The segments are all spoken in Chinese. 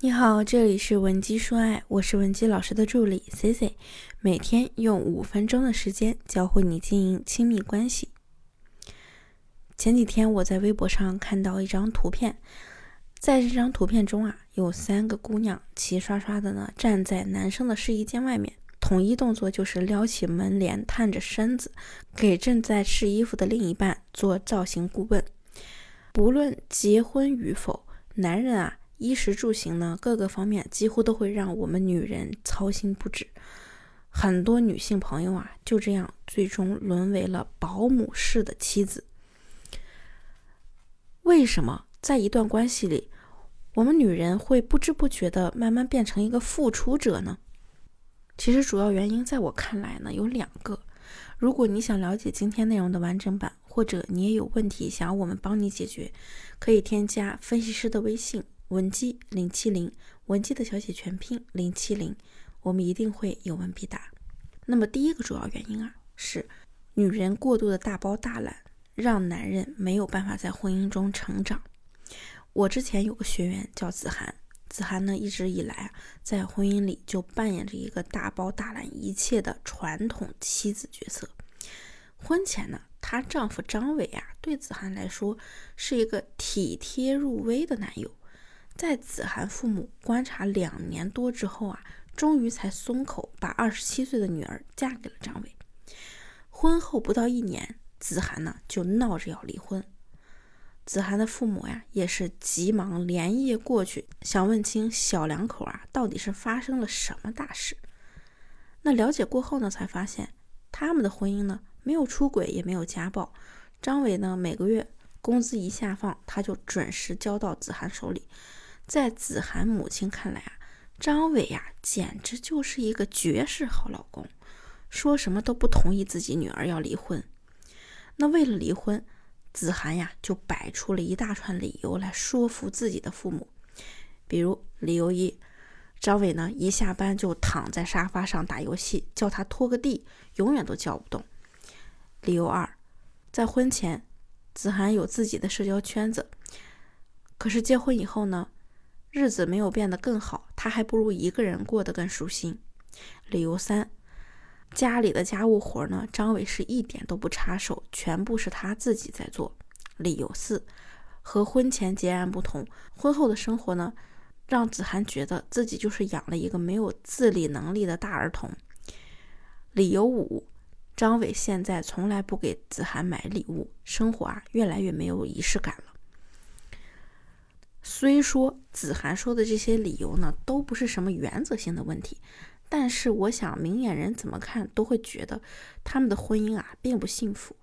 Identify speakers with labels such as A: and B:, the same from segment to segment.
A: 你好，这里是文姬说爱，我是文姬老师的助理 C C，每天用五分钟的时间教会你经营亲密关系。前几天我在微博上看到一张图片，在这张图片中啊，有三个姑娘齐刷刷的呢站在男生的试衣间外面，统一动作就是撩起门帘，探着身子，给正在试衣服的另一半做造型顾问。不论结婚与否，男人啊。衣食住行呢，各个方面几乎都会让我们女人操心不止。很多女性朋友啊，就这样最终沦为了保姆式的妻子。为什么在一段关系里，我们女人会不知不觉的慢慢变成一个付出者呢？其实主要原因在我看来呢有两个。如果你想了解今天内容的完整版，或者你也有问题想要我们帮你解决，可以添加分析师的微信。文姬零七零，文姬的小写全拼零七零，我们一定会有问必答。那么第一个主要原因啊，是女人过度的大包大揽，让男人没有办法在婚姻中成长。我之前有个学员叫子涵，子涵呢一直以来啊，在婚姻里就扮演着一个大包大揽一切的传统妻子角色。婚前呢，她丈夫张伟啊，对子涵来说是一个体贴入微的男友。在子涵父母观察两年多之后啊，终于才松口，把二十七岁的女儿嫁给了张伟。婚后不到一年，子涵呢就闹着要离婚。子涵的父母呀，也是急忙连夜过去，想问清小两口啊到底是发生了什么大事。那了解过后呢，才发现他们的婚姻呢没有出轨，也没有家暴。张伟呢每个月工资一下放，他就准时交到子涵手里。在子涵母亲看来啊，张伟呀简直就是一个绝世好老公，说什么都不同意自己女儿要离婚。那为了离婚，子涵呀就摆出了一大串理由来说服自己的父母。比如理由一，张伟呢一下班就躺在沙发上打游戏，叫他拖个地永远都叫不动。理由二，在婚前，子涵有自己的社交圈子，可是结婚以后呢？日子没有变得更好，他还不如一个人过得更舒心。理由三，家里的家务活呢，张伟是一点都不插手，全部是他自己在做。理由四，和婚前截然不同，婚后的生活呢，让子涵觉得自己就是养了一个没有自理能力的大儿童。理由五，张伟现在从来不给子涵买礼物，生活啊越来越没有仪式感了。虽说子涵说的这些理由呢，都不是什么原则性的问题，但是我想明眼人怎么看都会觉得他们的婚姻啊并不幸福。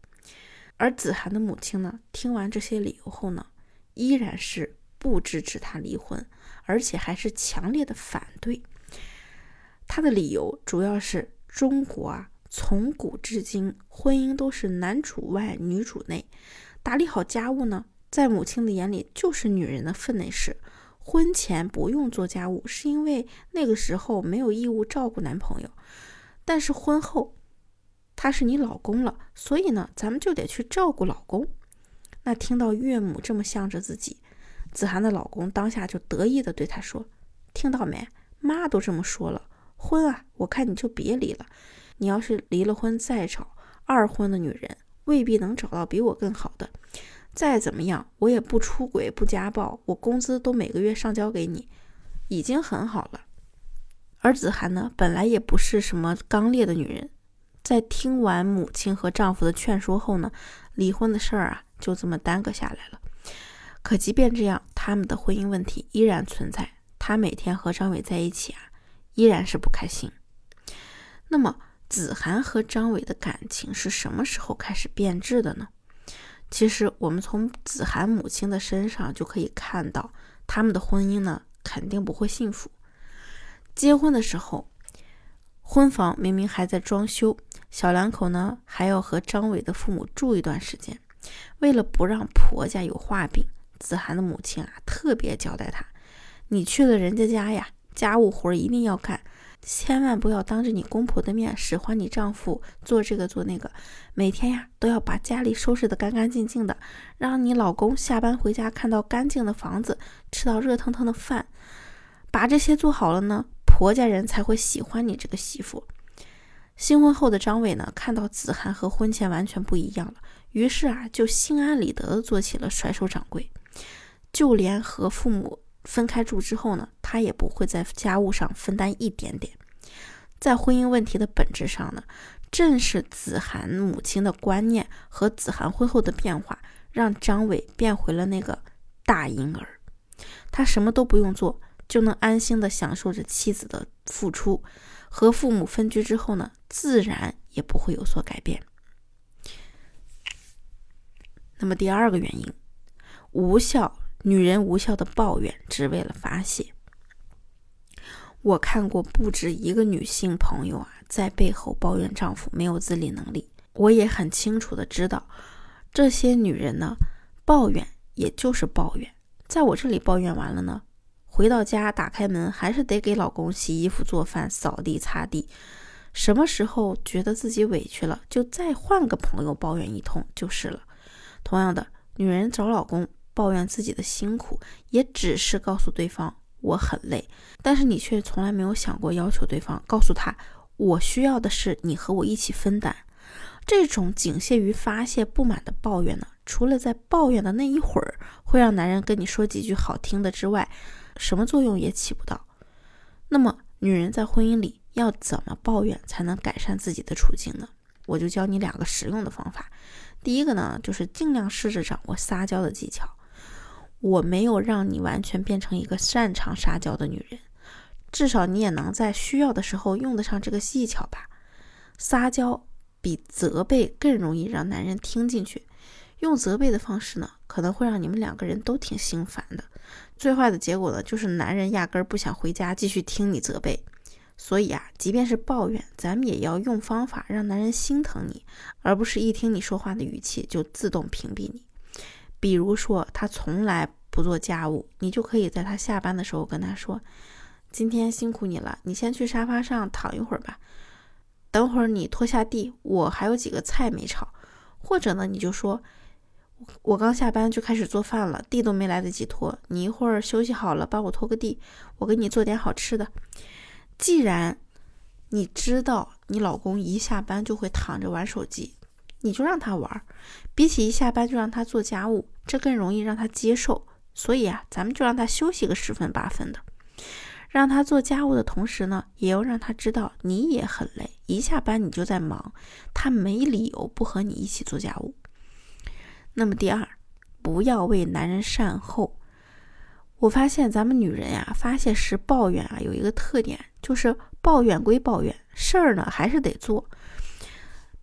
A: 而子涵的母亲呢，听完这些理由后呢，依然是不支持他离婚，而且还是强烈的反对。他的理由主要是中国啊，从古至今婚姻都是男主外女主内，打理好家务呢。在母亲的眼里，就是女人的分内事。婚前不用做家务，是因为那个时候没有义务照顾男朋友。但是婚后，他是你老公了，所以呢，咱们就得去照顾老公。那听到岳母这么向着自己，子涵的老公当下就得意的对她说：“听到没？妈都这么说了，婚啊，我看你就别离了。你要是离了婚再找二婚的女人，未必能找到比我更好的。”再怎么样，我也不出轨不家暴，我工资都每个月上交给你，已经很好了。而子涵呢，本来也不是什么刚烈的女人，在听完母亲和丈夫的劝说后呢，离婚的事儿啊就这么耽搁下来了。可即便这样，他们的婚姻问题依然存在。她每天和张伟在一起啊，依然是不开心。那么，子涵和张伟的感情是什么时候开始变质的呢？其实我们从子涵母亲的身上就可以看到，他们的婚姻呢肯定不会幸福。结婚的时候，婚房明明还在装修，小两口呢还要和张伟的父母住一段时间。为了不让婆家有画饼，子涵的母亲啊特别交代他：“你去了人家家呀，家务活一定要干。”千万不要当着你公婆的面使唤你丈夫做这个做那个，每天呀都要把家里收拾得干干净净的，让你老公下班回家看到干净的房子，吃到热腾腾的饭，把这些做好了呢，婆家人才会喜欢你这个媳妇。新婚后的张伟呢，看到子涵和婚前完全不一样了，于是啊，就心安理得的做起了甩手掌柜。就连和父母分开住之后呢，他也不会在家务上分担一点点。在婚姻问题的本质上呢，正是子涵母亲的观念和子涵婚后的变化，让张伟变回了那个大婴儿。他什么都不用做，就能安心的享受着妻子的付出。和父母分居之后呢，自然也不会有所改变。那么第二个原因，无效女人无效的抱怨，只为了发泄。我看过不止一个女性朋友啊，在背后抱怨丈夫没有自理能力。我也很清楚的知道，这些女人呢，抱怨也就是抱怨，在我这里抱怨完了呢，回到家打开门还是得给老公洗衣服、做饭、扫地、擦地。什么时候觉得自己委屈了，就再换个朋友抱怨一通就是了。同样的，女人找老公抱怨自己的辛苦，也只是告诉对方。我很累，但是你却从来没有想过要求对方告诉他，我需要的是你和我一起分担。这种仅限于发泄不满的抱怨呢，除了在抱怨的那一会儿会让男人跟你说几句好听的之外，什么作用也起不到。那么，女人在婚姻里要怎么抱怨才能改善自己的处境呢？我就教你两个实用的方法。第一个呢，就是尽量试着掌握撒娇的技巧。我没有让你完全变成一个擅长撒娇的女人，至少你也能在需要的时候用得上这个技巧吧。撒娇比责备更容易让男人听进去，用责备的方式呢，可能会让你们两个人都挺心烦的。最坏的结果呢，就是男人压根儿不想回家继续听你责备。所以啊，即便是抱怨，咱们也要用方法让男人心疼你，而不是一听你说话的语气就自动屏蔽你。比如说，他从来不做家务，你就可以在他下班的时候跟他说：“今天辛苦你了，你先去沙发上躺一会儿吧。等会儿你拖下地，我还有几个菜没炒。”或者呢，你就说：“我刚下班就开始做饭了，地都没来得及拖。你一会儿休息好了，帮我拖个地，我给你做点好吃的。”既然你知道你老公一下班就会躺着玩手机。你就让他玩，比起一下班就让他做家务，这更容易让他接受。所以啊，咱们就让他休息个十分八分的，让他做家务的同时呢，也要让他知道你也很累，一下班你就在忙，他没理由不和你一起做家务。那么第二，不要为男人善后。我发现咱们女人呀，发泄时抱怨啊，有一个特点，就是抱怨归抱怨，事儿呢还是得做。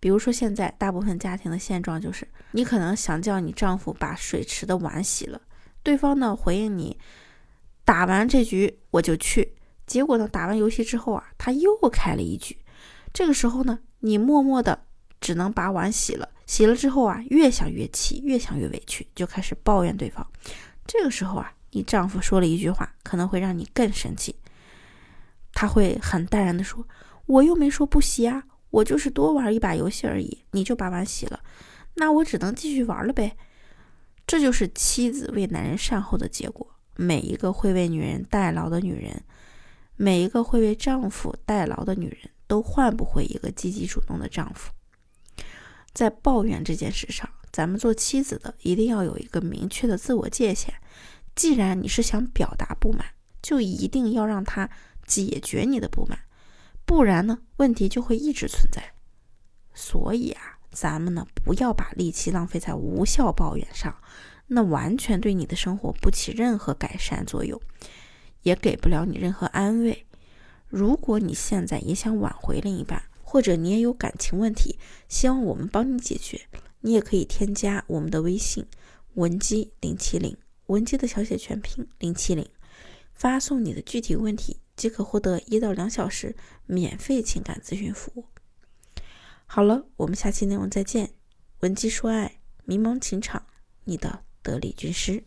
A: 比如说，现在大部分家庭的现状就是，你可能想叫你丈夫把水池的碗洗了，对方呢回应你，打完这局我就去。结果呢，打完游戏之后啊，他又开了一局。这个时候呢，你默默的只能把碗洗了。洗了之后啊，越想越气，越想越委屈，就开始抱怨对方。这个时候啊，你丈夫说了一句话，可能会让你更生气。他会很淡然的说：“我又没说不洗啊。”我就是多玩一把游戏而已，你就把碗洗了，那我只能继续玩了呗。这就是妻子为男人善后的结果。每一个会为女人代劳的女人，每一个会为丈夫代劳的女人，都换不回一个积极主动的丈夫。在抱怨这件事上，咱们做妻子的一定要有一个明确的自我界限。既然你是想表达不满，就一定要让他解决你的不满。不然呢，问题就会一直存在。所以啊，咱们呢不要把力气浪费在无效抱怨上，那完全对你的生活不起任何改善作用，也给不了你任何安慰。如果你现在也想挽回另一半，或者你也有感情问题，希望我们帮你解决，你也可以添加我们的微信文姬零七零，文姬的小写全拼零七零，发送你的具体问题。即可获得一到两小时免费情感咨询服务。好了，我们下期内容再见。文姬说爱，迷茫情场，你的得力军师。